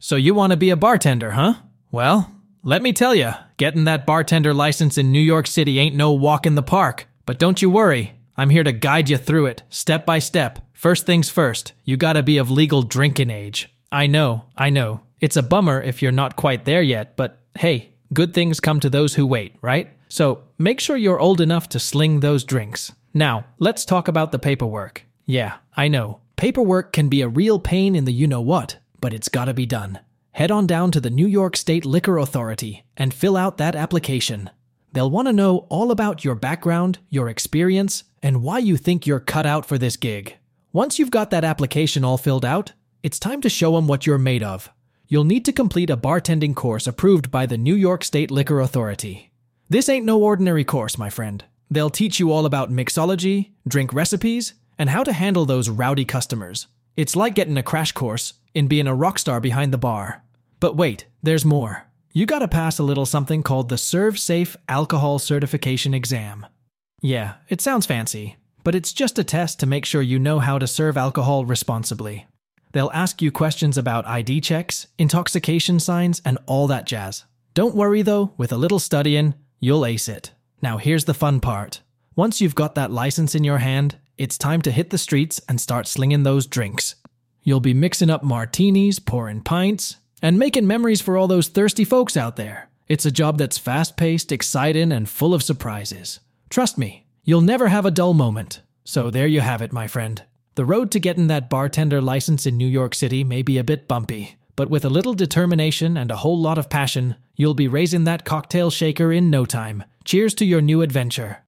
So you want to be a bartender, huh? Well, let me tell you, getting that bartender license in New York City ain't no walk in the park. But don't you worry, I'm here to guide you through it, step by step. First things first, you gotta be of legal drinking age. I know, I know. It's a bummer if you're not quite there yet, but hey, good things come to those who wait, right? So make sure you're old enough to sling those drinks. Now, let's talk about the paperwork. Yeah, I know. Paperwork can be a real pain in the you know what, but it's gotta be done. Head on down to the New York State Liquor Authority and fill out that application. They'll want to know all about your background, your experience, and why you think you're cut out for this gig. Once you've got that application all filled out, it's time to show them what you're made of. You'll need to complete a bartending course approved by the New York State Liquor Authority. This ain't no ordinary course, my friend. They'll teach you all about mixology, drink recipes, and how to handle those rowdy customers. It's like getting a crash course in being a rock star behind the bar. But wait, there's more. You gotta pass a little something called the ServSafe Alcohol Certification Exam. Yeah, it sounds fancy, but it's just a test to make sure you know how to serve alcohol responsibly. They'll ask you questions about ID checks, intoxication signs, and all that jazz. Don't worry though, with a little studying, you'll ace it. Now here's the fun part. Once you've got that license in your hand, it's time to hit the streets and start slinging those drinks. You'll be mixing up martinis, pouring pints, and making memories for all those thirsty folks out there. It's a job that's fast paced, exciting, and full of surprises. Trust me, you'll never have a dull moment. So there you have it, my friend. The road to getting that bartender license in New York City may be a bit bumpy, but with a little determination and a whole lot of passion, you'll be raising that cocktail shaker in no time. Cheers to your new adventure.